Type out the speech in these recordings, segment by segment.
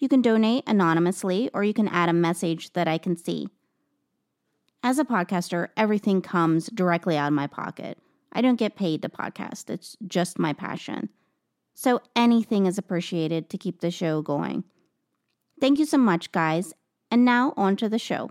You can donate anonymously or you can add a message that I can see. As a podcaster, everything comes directly out of my pocket. I don't get paid to podcast, it's just my passion. So anything is appreciated to keep the show going. Thank you so much, guys. And now on to the show.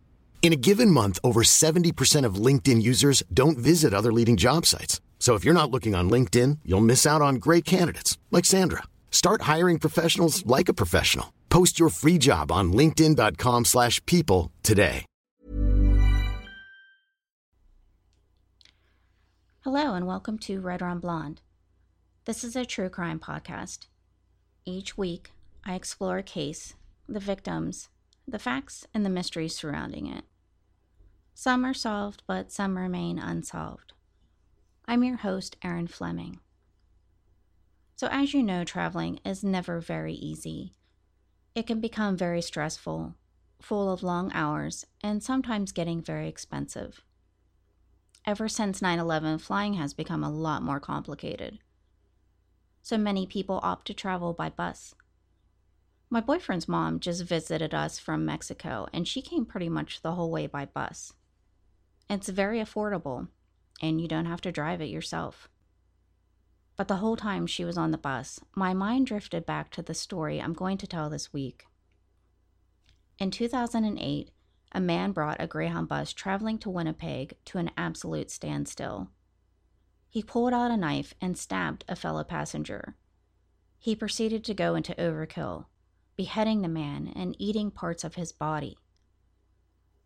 In a given month, over 70% of LinkedIn users don't visit other leading job sites. So if you're not looking on LinkedIn, you'll miss out on great candidates like Sandra. Start hiring professionals like a professional. Post your free job on linkedin.com/people today. Hello and welcome to Red Rum Blonde. This is a true crime podcast. Each week, I explore a case, the victims, the facts, and the mysteries surrounding it. Some are solved, but some remain unsolved. I'm your host, Erin Fleming. So, as you know, traveling is never very easy. It can become very stressful, full of long hours, and sometimes getting very expensive. Ever since 9 11, flying has become a lot more complicated. So many people opt to travel by bus. My boyfriend's mom just visited us from Mexico, and she came pretty much the whole way by bus. It's very affordable, and you don't have to drive it yourself. But the whole time she was on the bus, my mind drifted back to the story I'm going to tell this week. In 2008, a man brought a Greyhound bus traveling to Winnipeg to an absolute standstill. He pulled out a knife and stabbed a fellow passenger. He proceeded to go into overkill, beheading the man and eating parts of his body.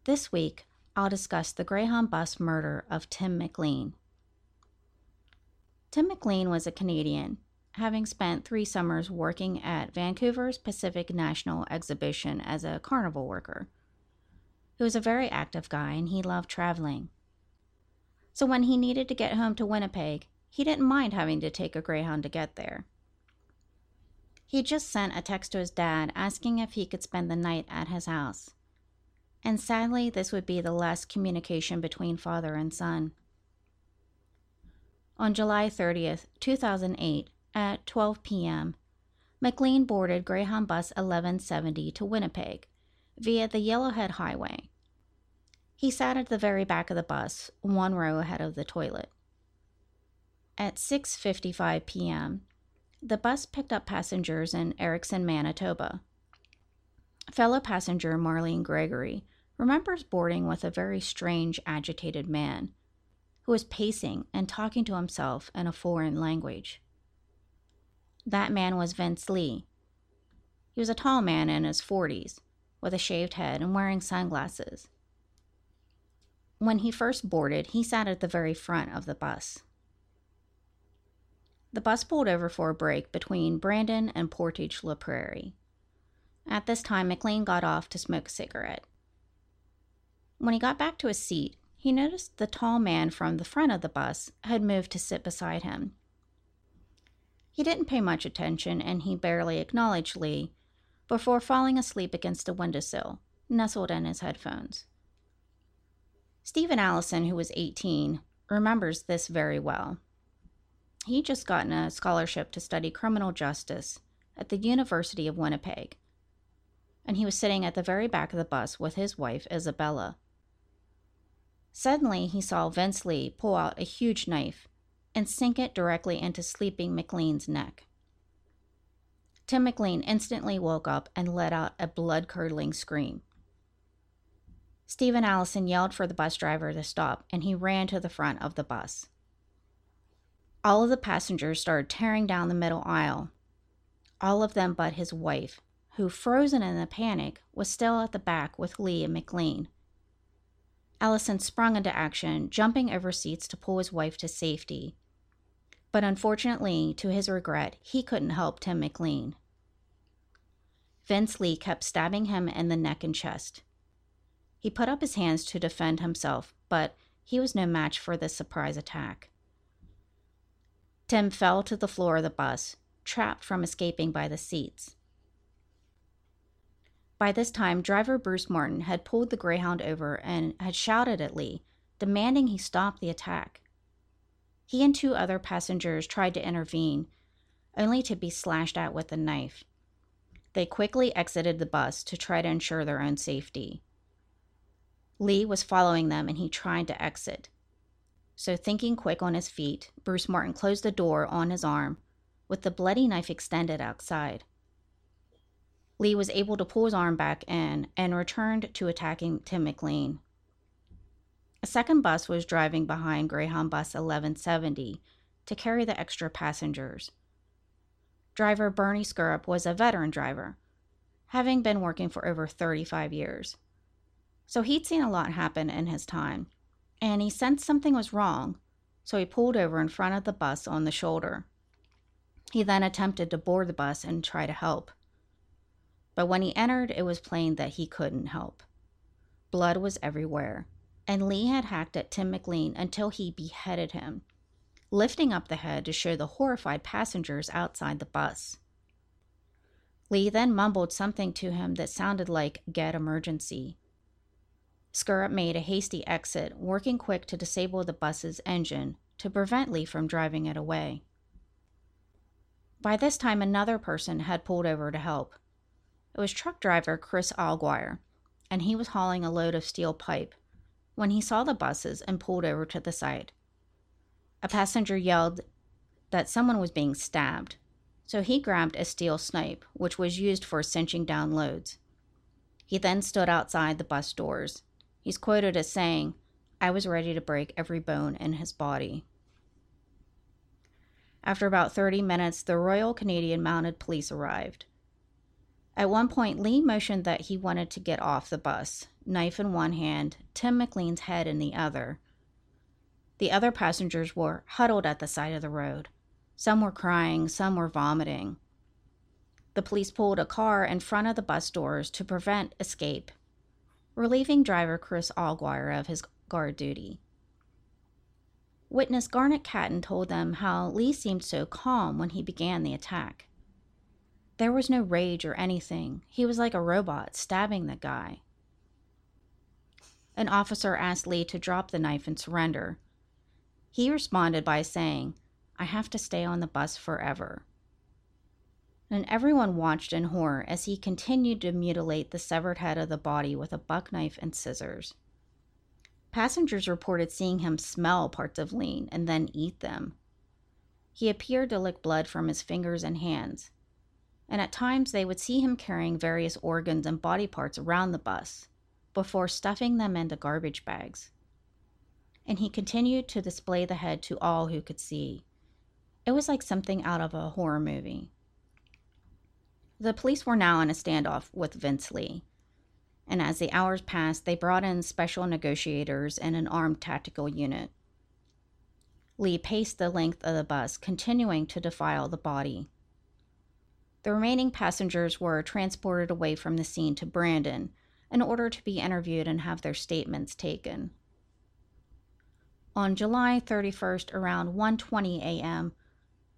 This week, I'll discuss the Greyhound bus murder of Tim McLean. Tim McLean was a Canadian, having spent three summers working at Vancouver's Pacific National Exhibition as a carnival worker. He was a very active guy and he loved traveling. So when he needed to get home to Winnipeg, he didn't mind having to take a Greyhound to get there. He just sent a text to his dad asking if he could spend the night at his house and sadly, this would be the last communication between father and son. On July 30th, 2008, at 12 p.m., McLean boarded Greyhound Bus 1170 to Winnipeg via the Yellowhead Highway. He sat at the very back of the bus, one row ahead of the toilet. At 6:55 p.m., the bus picked up passengers in Erickson, Manitoba. Fellow passenger Marlene Gregory remembers boarding with a very strange, agitated man who was pacing and talking to himself in a foreign language. That man was Vince Li. He was a tall man in his 40s, with a shaved head and wearing sunglasses. When he first boarded, he sat at the very front of the bus. The bus pulled over for a break between Brandon and Portage La Prairie. At this time, McLean got off to smoke a cigarette. When he got back to his seat, he noticed the tall man from the front of the bus had moved to sit beside him. He didn't pay much attention and he barely acknowledged Li before falling asleep against a windowsill, nestled in his headphones. Stephen Allison, who was 18, remembers this very well. He'd just gotten a scholarship to study criminal justice at the University of Winnipeg, and he was sitting at the very back of the bus with his wife, Isabella. Suddenly, he saw Vince Li pull out a huge knife and sink it directly into sleeping McLean's neck. Tim McLean instantly woke up and let out a blood curdling scream. Stephen Allison yelled for the bus driver to stop, and he ran to the front of the bus. All of the passengers started tearing down the middle aisle, all of them but his wife, who, frozen in a panic, was still at the back with Li and McLean. Allison sprung into action, jumping over seats to pull his wife to safety. But unfortunately, to his regret, he couldn't help Tim McLean. Vince Lee kept stabbing him in the neck and chest. He put up his hands to defend himself, but he was no match for this surprise attack. Tim fell to the floor of the bus, trapped from escaping by the seats. By this time, driver Bruce Martin had pulled the Greyhound over and had shouted at Li, demanding he stop the attack. He and two other passengers tried to intervene, only to be slashed at with a knife. They quickly exited the bus to try to ensure their own safety. Li was following them and he tried to exit. So, thinking quick on his feet, Bruce Martin closed the door on his arm, with the bloody knife extended outside. Li was able to pull his arm back in and returned to attacking Tim McLean. A second bus was driving behind Greyhound Bus 1170 to carry the extra passengers. Driver Bernie Scurrup was a veteran driver, having been working for over 35 years. So he'd seen a lot happen in his time, and he sensed something was wrong, so he pulled over in front of the bus on the shoulder. He then attempted to board the bus and try to help. But when he entered, it was plain that he couldn't help. Blood was everywhere, and Li had hacked at Tim McLean until he beheaded him, lifting up the head to show the horrified passengers outside the bus. Li then mumbled something to him that sounded like get emergency. Scurrup made a hasty exit, working quick to disable the bus's engine to prevent Li from driving it away. By this time, another person had pulled over to help. It was truck driver Chris Alguire, and he was hauling a load of steel pipe when he saw the buses and pulled over to the side. A passenger yelled that someone was being stabbed, so he grabbed a steel snipe, which was used for cinching down loads. He then stood outside the bus doors He's quoted as saying, I was ready to break every bone in his body. After about 30 minutes, the Royal Canadian Mounted Police arrived. At one point, Li motioned that he wanted to get off the bus, knife in one hand, Tim McLean's head in the other. The other passengers were huddled at the side of the road. Some were crying, some were vomiting. The police pulled a car in front of the bus doors to prevent escape relieving driver Chris Alguire of his guard duty. Witness Garnet Catton told them how Li seemed so calm when he began the attack. There was no rage or anything. He was like a robot stabbing the guy. An officer asked Li to drop the knife and surrender. He responded by saying, I have to stay on the bus forever and everyone watched in horror as he continued to mutilate the severed head of the body with a buck knife and scissors. Passengers reported seeing him smell parts of Lee and then eat them. He appeared to lick blood from his fingers and hands, and at times they would see him carrying various organs and body parts around the bus before stuffing them into garbage bags. And he continued to display the head to all who could see. It was like something out of a horror movie. The police were now in a standoff with Vince Li. And as the hours passed, they brought in special negotiators and an armed tactical unit. Li paced the length of the bus, continuing to defile the body. The remaining passengers were transported away from the scene to Brandon in order to be interviewed and have their statements taken. On July 31st around 1:20 a.m.,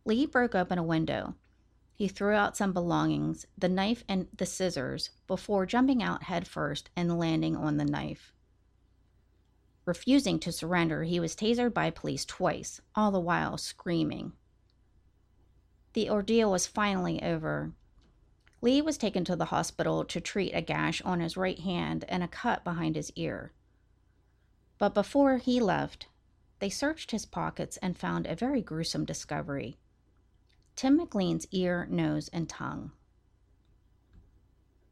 Li broke open a window he threw out some belongings, the knife and the scissors, before jumping out headfirst and landing on the knife. Refusing to surrender, he was tasered by police twice, all the while screaming. The ordeal was finally over. Li was taken to the hospital to treat a gash on his right hand and a cut behind his ear. But before he left, they searched his pockets and found a very gruesome discovery Tim McLean's ear, nose, and tongue.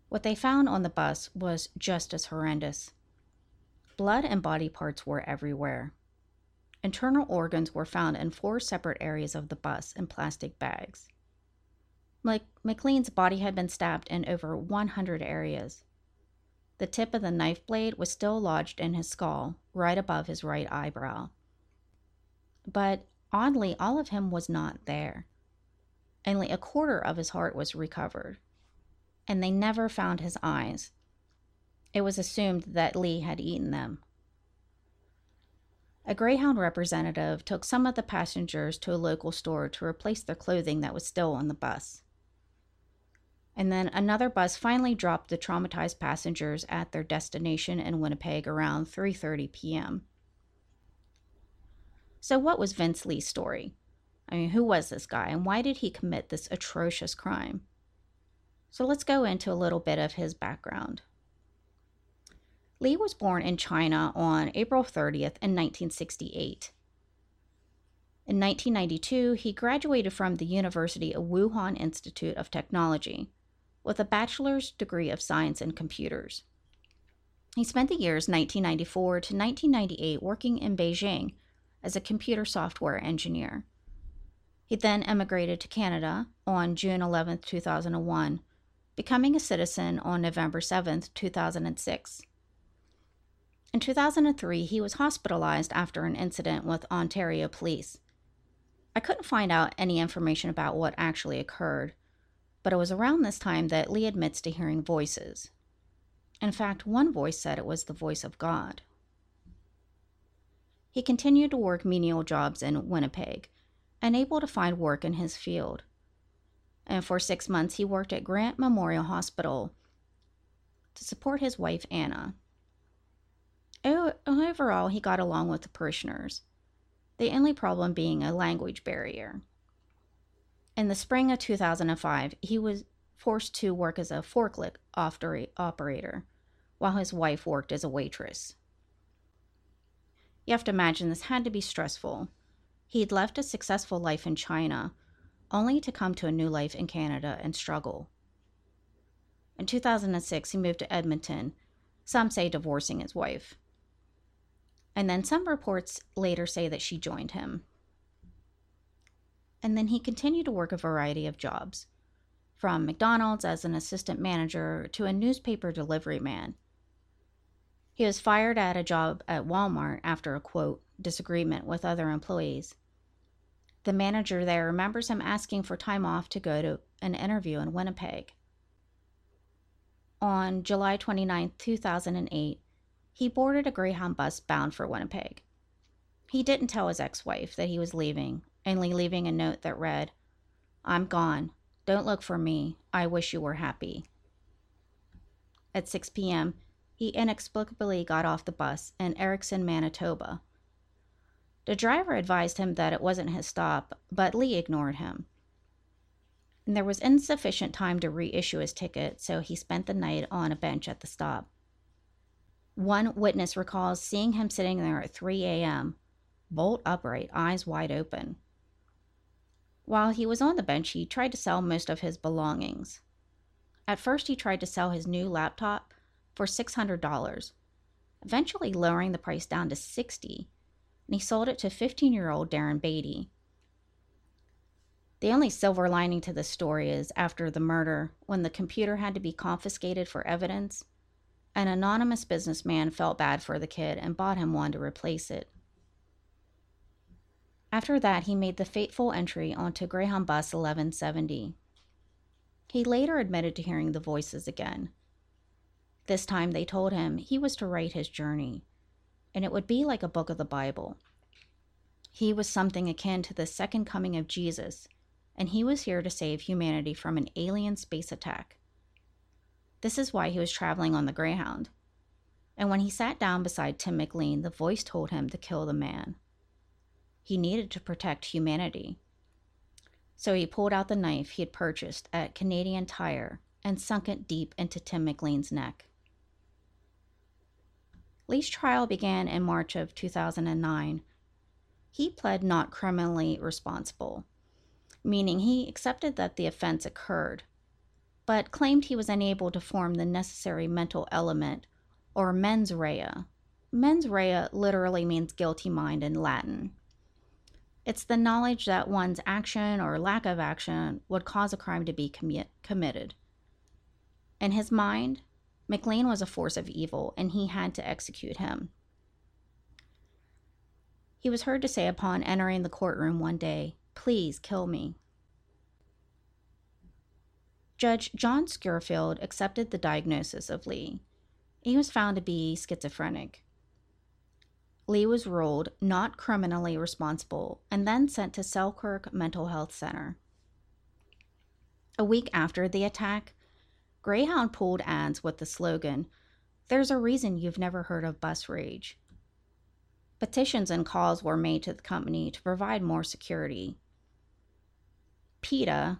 What they found on the bus was just as horrendous. Blood and body parts were everywhere. Internal organs were found in four separate areas of the bus in plastic bags. McLean's body had been stabbed in over 100 areas. The tip of the knife blade was still lodged in his skull, right above his right eyebrow. But oddly, all of him was not there. Only a quarter of his heart was recovered. And they never found his eyes. It was assumed that Li had eaten them. A Greyhound representative took some of the passengers to a local store to replace their clothing that was still on the bus. And then another bus finally dropped the traumatized passengers at their destination in Winnipeg around 3:30 p.m. So what was Vince Li's story? I mean, who was this guy and why did he commit this atrocious crime? So let's go into a little bit of his background. Li was born in China on April 30th in 1968. In 1992, he graduated from the University of Wuhan Institute of Technology with a bachelor's degree of science in computers. He spent the years 1994 to 1998 working in Beijing as a computer software engineer. He then emigrated to Canada on June 11, 2001, becoming a citizen on November 7, 2006. In 2003, he was hospitalized after an incident with Ontario police. I couldn't find out any information about what actually occurred, but it was around this time that Li admits to hearing voices. In fact, one voice said it was the voice of God. He continued to work menial jobs in Winnipeg, unable to find work in his field. And for six months, he worked at Grant Memorial Hospital to support his wife, Anna. Overall, he got along with the parishioners, the only problem being a language barrier. In the spring of 2005, he was forced to work as a forklift operator while his wife worked as a waitress. You have to imagine this had to be stressful. He'd left a successful life in China only to come to a new life in Canada and struggle. In 2006, he moved to Edmonton, some say divorcing his wife. And then some reports later say that she joined him and then he continued to work a variety of jobs, from McDonald's as an assistant manager to a newspaper delivery man. He was fired at a job at Walmart after a quote disagreement with other employees. The manager there remembers him asking for time off to go to an interview in Winnipeg. On July 29, 2008, he boarded a Greyhound bus bound for Winnipeg. He didn't tell his ex wife that he was leaving only leaving a note that read, I'm gone. Don't look for me. I wish you were happy. At 6 p.m., he inexplicably got off the bus in Erickson, Manitoba. The driver advised him that it wasn't his stop, but Li ignored him. And there was insufficient time to reissue his ticket, so he spent the night on a bench at the stop. One witness recalls seeing him sitting there at 3 a.m., bolt upright, eyes wide open. While he was on the bench, he tried to sell most of his belongings. At first, he tried to sell his new laptop for $600, eventually lowering the price down to 60 and he sold it to 15 year old Darren Beatty. The only silver lining to this story is after the murder, when the computer had to be confiscated for evidence, an anonymous businessman felt bad for the kid and bought him one to replace it. After that, he made the fateful entry onto Greyhound Bus 1170. He later admitted to hearing the voices again. This time they told him he was to write his journey, and it would be like a book of the Bible. He was something akin to the second coming of Jesus, and he was here to save humanity from an alien space attack. This is why he was traveling on the Greyhound. And when he sat down beside Tim McLean, the voice told him to kill the man. He needed to protect humanity. So he pulled out the knife he had purchased at Canadian Tire and sunk it deep into Tim McLean's neck. Li's trial began in March of 2009 He pled not criminally responsible, meaning he accepted that the offense occurred, but claimed he was unable to form the necessary mental element or mens rea. Mens rea literally means guilty mind in Latin. It's the knowledge that one's action or lack of action would cause a crime to be commi- committed. In his mind, McLean was a force of evil and he had to execute him. He was heard to say upon entering the courtroom one day, Please kill me. Judge John Scurfield accepted the diagnosis of Li. He was found to be schizophrenic. Li was ruled not criminally responsible and then sent to Selkirk Mental Health Center. A week after the attack, Greyhound pulled ads with the slogan, There's a reason you've never heard of bus rage. Petitions and calls were made to the company to provide more security. PETA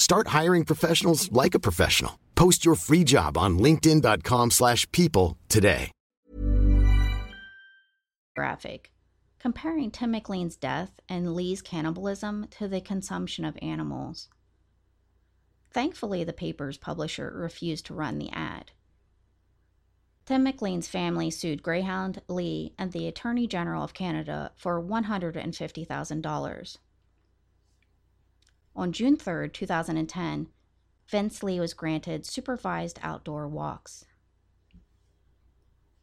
Start hiring professionals like a professional. Post your free job on linkedin.com/people slash people today. graphic, comparing Tim McLean's death and Li's cannibalism to the consumption of animals. Thankfully, the paper's publisher refused to run the ad. Tim McLean's family sued Greyhound, Li, and the Attorney General of Canada for $150,000. On June 3, 2010, Vince Li was granted supervised outdoor walks.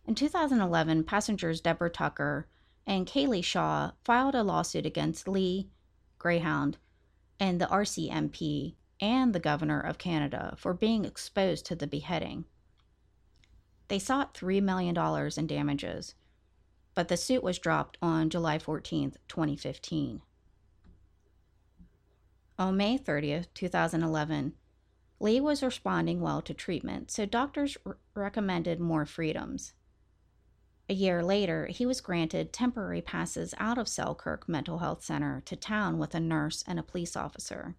In 2011, passengers Deborah Tucker and Kaylee Shaw filed a lawsuit against Li, Greyhound, and the RCMP and the Governor of Canada for being exposed to the beheading. They sought $3 million in damages, but the suit was dropped on July 14, 2015. On May 30, 2011, Li was responding well to treatment, so doctors r- recommended more freedoms. A year later, he was granted temporary passes out of Selkirk Mental Health Center to town with a nurse and a police officer.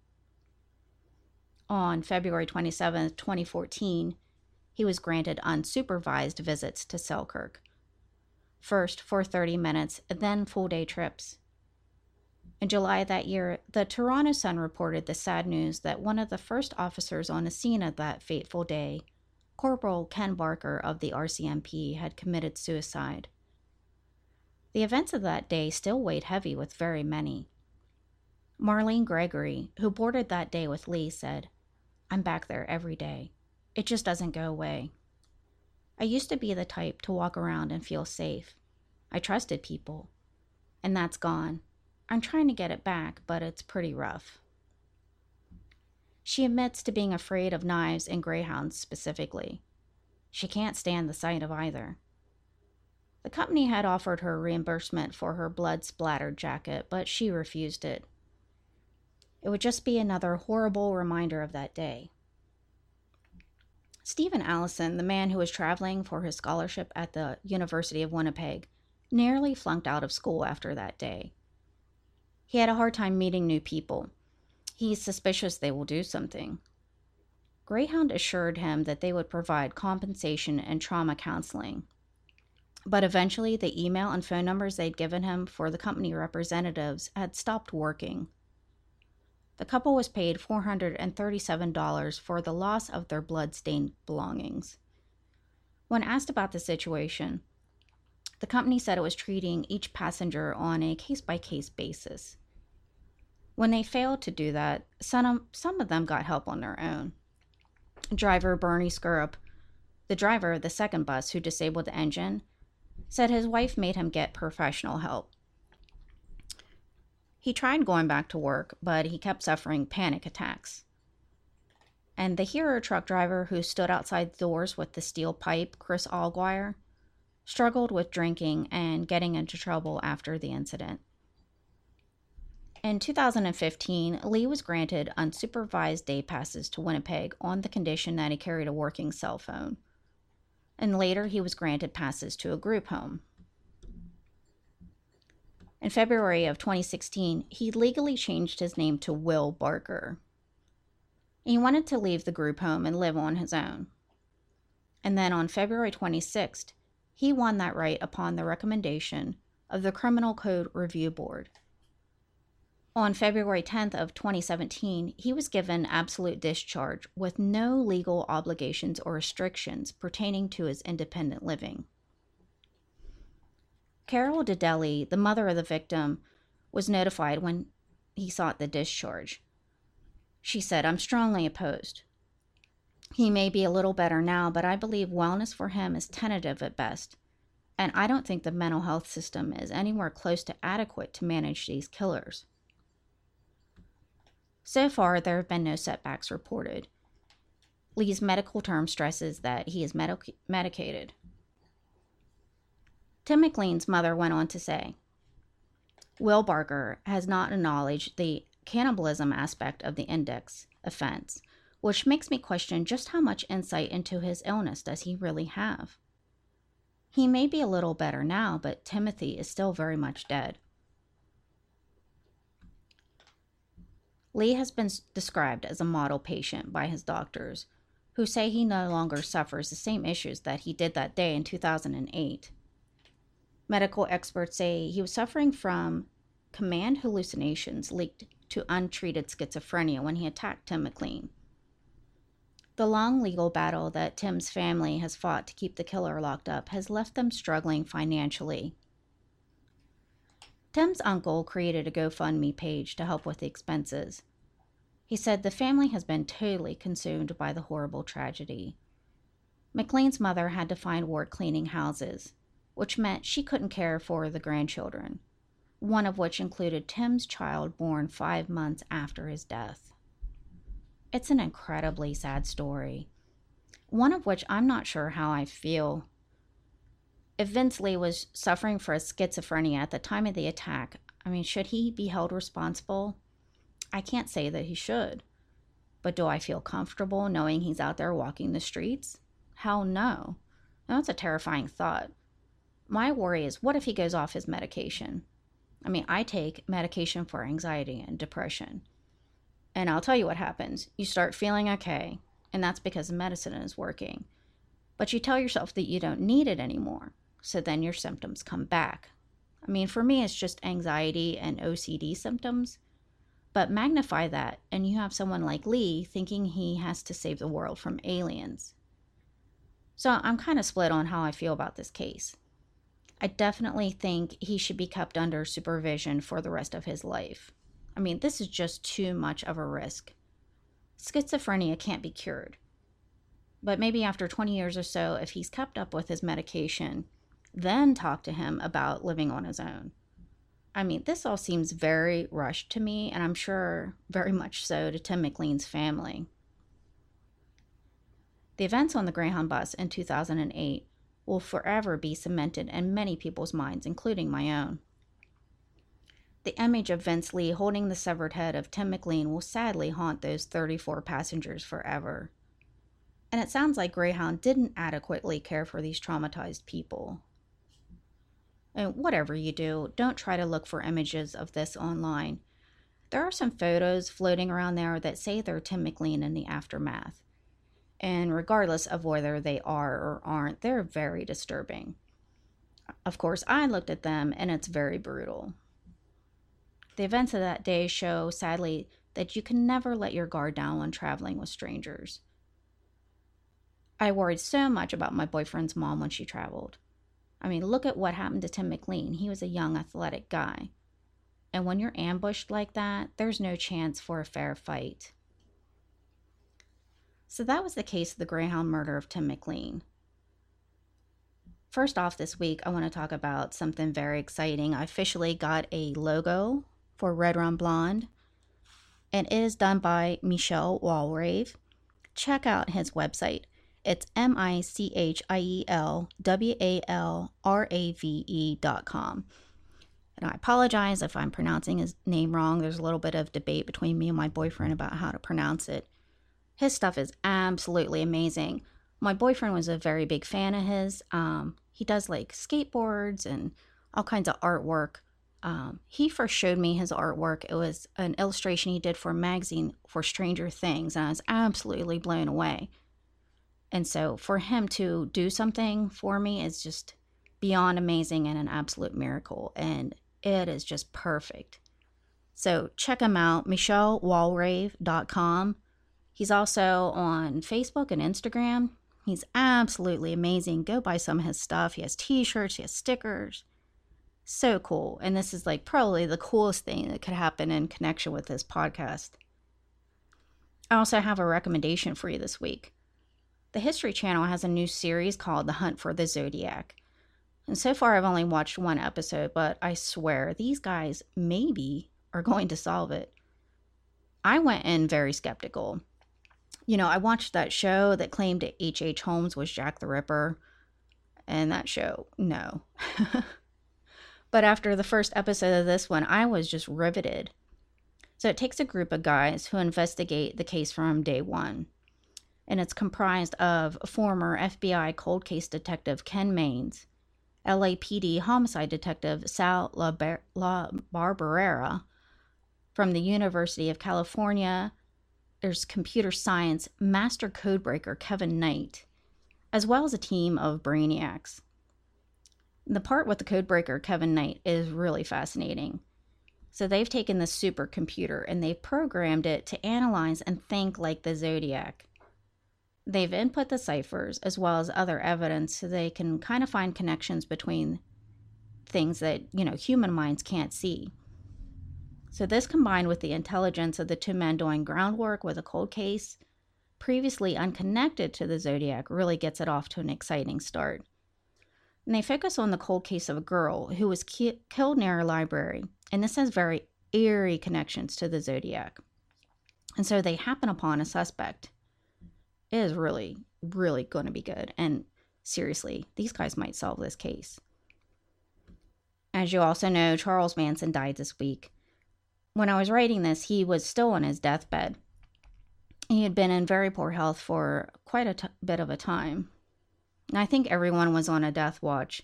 On February 27, 2014, he was granted unsupervised visits to Selkirk. First for 30 minutes, then full day trips. In July that year, the Toronto Sun reported the sad news that one of the first officers on the scene of that fateful day Corporal Ken Barker of the RCMP had committed suicide. The events of that day still weighed heavy with very many. Marlene Gregory, who boarded that day with Li, said, I'm back there every day. It just doesn't go away. I used to be the type to walk around and feel safe. I trusted people. And that's gone. I'm trying to get it back, but it's pretty rough. She admits to being afraid of knives and greyhounds specifically. She can't stand the sight of either. The company had offered her reimbursement for her blood splattered jacket, but she refused it. It would just be another horrible reminder of that day. Stephen Allison, the man who was traveling for his scholarship at the University of Winnipeg, nearly flunked out of school after that day. He had a hard time meeting new people. He's suspicious they will do something. Greyhound assured him that they would provide compensation and trauma counseling. But eventually, the email and phone numbers they'd given him for the company representatives had stopped working. The couple was paid $437 for the loss of their blood-stained belongings. When asked about the situation, the company said it was treating each passenger on a case by case basis. When they failed to do that, some, some of them got help on their own. Driver Bernie Scurrup, the driver of the second bus who disabled the engine, said his wife made him get professional help. He tried going back to work, but he kept suffering panic attacks. And the hero truck driver who stood outside doors with the steel pipe, Chris Alguire, struggled with drinking and getting into trouble after the incident. In 2015, Li was granted unsupervised day passes to Winnipeg on the condition that he carried a working cell phone. And later, he was granted passes to a group home. In February of 2016, he legally changed his name to Will Barker. He wanted to leave the group home and live on his own. And then on February 26th, he won that right upon the recommendation of the Criminal Code Review Board. On February 10th of 2017, he was given absolute discharge with no legal obligations or restrictions pertaining to his independent living. Carol deDelley, the mother of the victim, was notified when he sought the discharge. She said, I'm strongly opposed. He may be a little better now, but I believe wellness for him is tentative at best. And I don't think the mental health system is anywhere close to adequate to manage these killers. So far, there have been no setbacks reported. Li's medical term stresses that he is medic- medicated. Tim McLean's mother went on to say Will Barker has not acknowledged the cannibalism aspect of the index offense, which makes me question just how much insight into his illness does he really have. He may be a little better now, but Timothy is still very much dead. Li has been described as a model patient by his doctors, who say he no longer suffers the same issues that he did that day in 2008. Medical experts say he was suffering from command hallucinations linked to untreated schizophrenia when he attacked Tim McLean. The long legal battle that Tim's family has fought to keep the killer locked up has left them struggling financially. Tim's uncle created a GoFundMe page to help with the expenses. He said the family has been totally consumed by the horrible tragedy. McLean's mother had to find work cleaning houses which meant she couldn't care for the grandchildren, one of which included Tim's child born five months after his death. It's an incredibly sad story, one of which I'm not sure how I feel. If Vince Li was suffering from schizophrenia at the time of the attack, I mean, should he be held responsible? I can't say that he should. But do I feel comfortable knowing he's out there walking the streets? Hell no. That's a terrifying thought my worry is what if he goes off his medication? I mean, I take medication for anxiety and depression. And I'll tell you what happens. You start feeling okay, and that's because the medicine is working. But you tell yourself that you don't need it anymore. So then your symptoms come back. I mean, for me, it's just anxiety and OCD symptoms. But magnify that, and you have someone like Li thinking he has to save the world from aliens. So I'm kind of split on how I feel about this case. I definitely think he should be kept under supervision for the rest of his life. I mean, this is just too much of a risk. Schizophrenia can't be cured. But maybe after 20 years or so, if he's kept up with his medication, then talk to him about living on his own. I mean, this all seems very rushed to me, and I'm sure very much so to Tim McLean's family. The events on the Greyhound bus in 2008 will forever be cemented in many people's minds, including my own. The image of Vince Li holding the severed head of Tim McLean will sadly haunt those 34 passengers forever. And it sounds like Greyhound didn't adequately care for these traumatized people. And whatever you do, don't try to look for images of this online. There are some photos floating around there that say they're Tim McLean in the aftermath. And regardless of whether they are or aren't, they're very disturbing. Of course, I looked at them and it's very brutal. The events of that day show, sadly, that you can never let your guard down when traveling with strangers. I worried so much about my boyfriend's mom when she traveled. I mean, look at what happened to Tim McLean. He was a young, athletic guy. And when you're ambushed like that, there's no chance for a fair fight. So that was the case of the Greyhound murder of Tim McLean. First off, this week, I want to talk about something very exciting. I officially got a logo for Red Rum Blonde, and it is done by Michiel Walrave. Check out his website. It's M I C H I E L W A L R A V E dot com. And I apologize if I'm pronouncing his name wrong. There's a little bit of debate between me and my boyfriend about how to pronounce it. His stuff is absolutely amazing. My boyfriend was a very big fan of his. Um, he does like skateboards and all kinds of artwork. Um, he first showed me his artwork. It was an illustration he did for a magazine for Stranger Things, and I was absolutely blown away. And so for him to do something for me is just beyond amazing and an absolute miracle. And it is just perfect. So check him out, michielwalrave.com. He's also on Facebook and Instagram. He's absolutely amazing. Go buy some of his stuff. He has t shirts, he has stickers. So cool. And this is like probably the coolest thing that could happen in connection with this podcast. I also have a recommendation for you this week. The History Channel has a new series called The Hunt for the Zodiac. And so far, I've only watched one episode, but I swear these guys maybe are going to solve it. I went in very skeptical. You know, I watched that show that claimed H.H. H. Holmes was Jack the Ripper, and that show, no. but after the first episode of this one, I was just riveted. So it takes a group of guys who investigate the case from day one. And it's comprised of former FBI cold case detective Ken Mains, LAPD homicide detective Sal La, Bar- La Barbera from the University of California. There's computer science master codebreaker Kevin Knight, as well as a team of brainiacs. The part with the codebreaker Kevin Knight is really fascinating. So they've taken this supercomputer and they've programmed it to analyze and think like the Zodiac. They've input the ciphers as well as other evidence so they can kind of find connections between things that, you know, human minds can't see. So, this combined with the intelligence of the two men doing groundwork with a cold case, previously unconnected to the Zodiac, really gets it off to an exciting start. And they focus on the cold case of a girl who was ki- killed near a library, and this has very eerie connections to the Zodiac. And so they happen upon a suspect is really, really going to be good. And seriously, these guys might solve this case. As you also know, Charles Manson died this week. When I was writing this, he was still on his deathbed. He had been in very poor health for quite a t- bit of a time. I think everyone was on a death watch.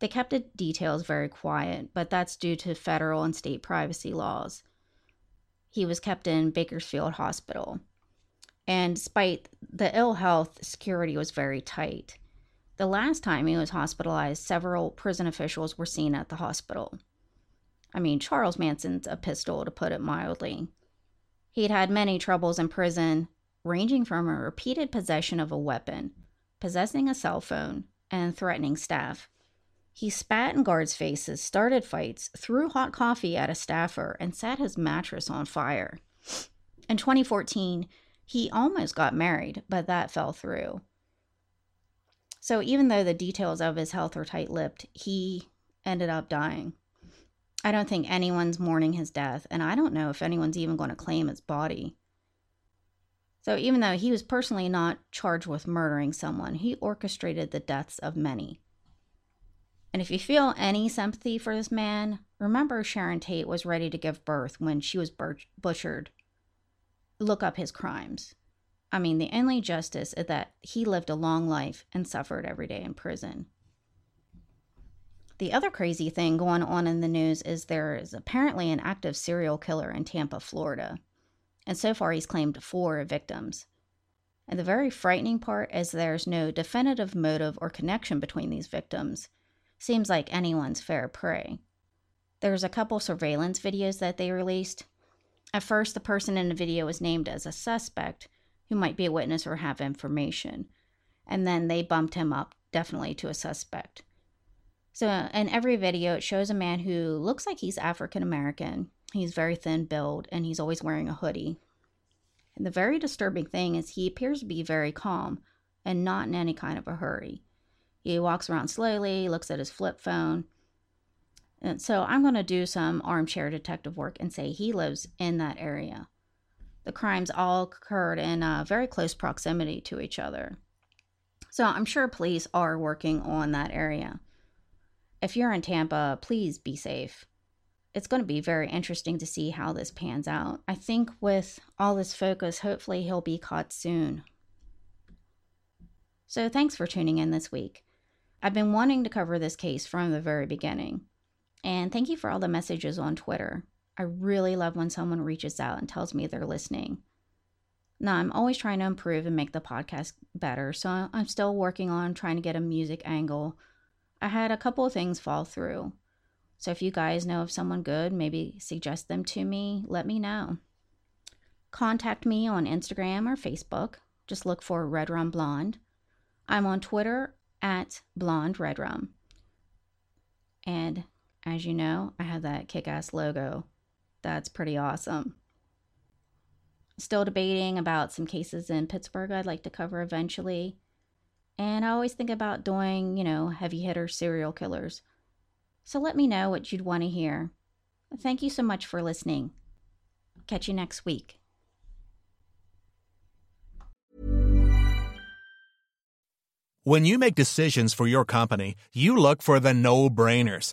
They kept the details very quiet, but that's due to federal and state privacy laws. He was kept in Bakersfield Hospital. And despite the ill health, security was very tight. The last time he was hospitalized, several prison officials were seen at the hospital. I mean, Charles Manson's a pistol, to put it mildly. He'd had many troubles in prison, ranging from a repeated possession of a weapon, possessing a cell phone, and threatening staff. He spat in guards' faces, started fights, threw hot coffee at a staffer, and set his mattress on fire. In 2014, he almost got married, but that fell through. So even though the details of his health are tight lipped, he ended up dying. I don't think anyone's mourning his death, and I don't know if anyone's even going to claim his body. So even though he was personally not charged with murdering someone, he orchestrated the deaths of many. And if you feel any sympathy for this man, remember Sharon Tate was ready to give birth when she was butchered look up his crimes. I mean, the only justice is that he lived a long life and suffered every day in prison. The other crazy thing going on in the news is there is apparently an active serial killer in Tampa, Florida. And so far, he's claimed four victims. And the very frightening part is there's no definitive motive or connection between these victims. Seems like anyone's fair prey. There's a couple surveillance videos that they released, at first, the person in the video is named as a suspect who might be a witness or have information. And then they bumped him up definitely to a suspect. So, in every video, it shows a man who looks like he's African American. He's very thin build and he's always wearing a hoodie. And the very disturbing thing is, he appears to be very calm and not in any kind of a hurry. He walks around slowly, looks at his flip phone. And so, I'm going to do some armchair detective work and say he lives in that area. The crimes all occurred in uh, very close proximity to each other. So, I'm sure police are working on that area if you're in Tampa, please be safe. It's going to be very interesting to see how this pans out. I think with all this focus, hopefully he'll be caught soon. So, thanks for tuning in this week. I've been wanting to cover this case from the very beginning. And thank you for all the messages on Twitter. I really love when someone reaches out and tells me they're listening. Now, I'm always trying to improve and make the podcast better, so I'm still working on trying to get a music angle I had a couple of things fall through. So if you guys know of someone good, maybe suggest them to me, let me know. Contact me on Instagram or Facebook. Just look for Red Rum Blonde. I'm on Twitter at Blonde Red Rum. And as you know, I have that kick ass logo. That's pretty awesome. Still debating about some cases in Pittsburgh I'd like to cover eventually. And I always think about doing, you know, heavy hitter serial killers. So let me know what you'd want to hear. Thank you so much for listening. Catch you next week. When you make decisions for your company, you look for the no brainers.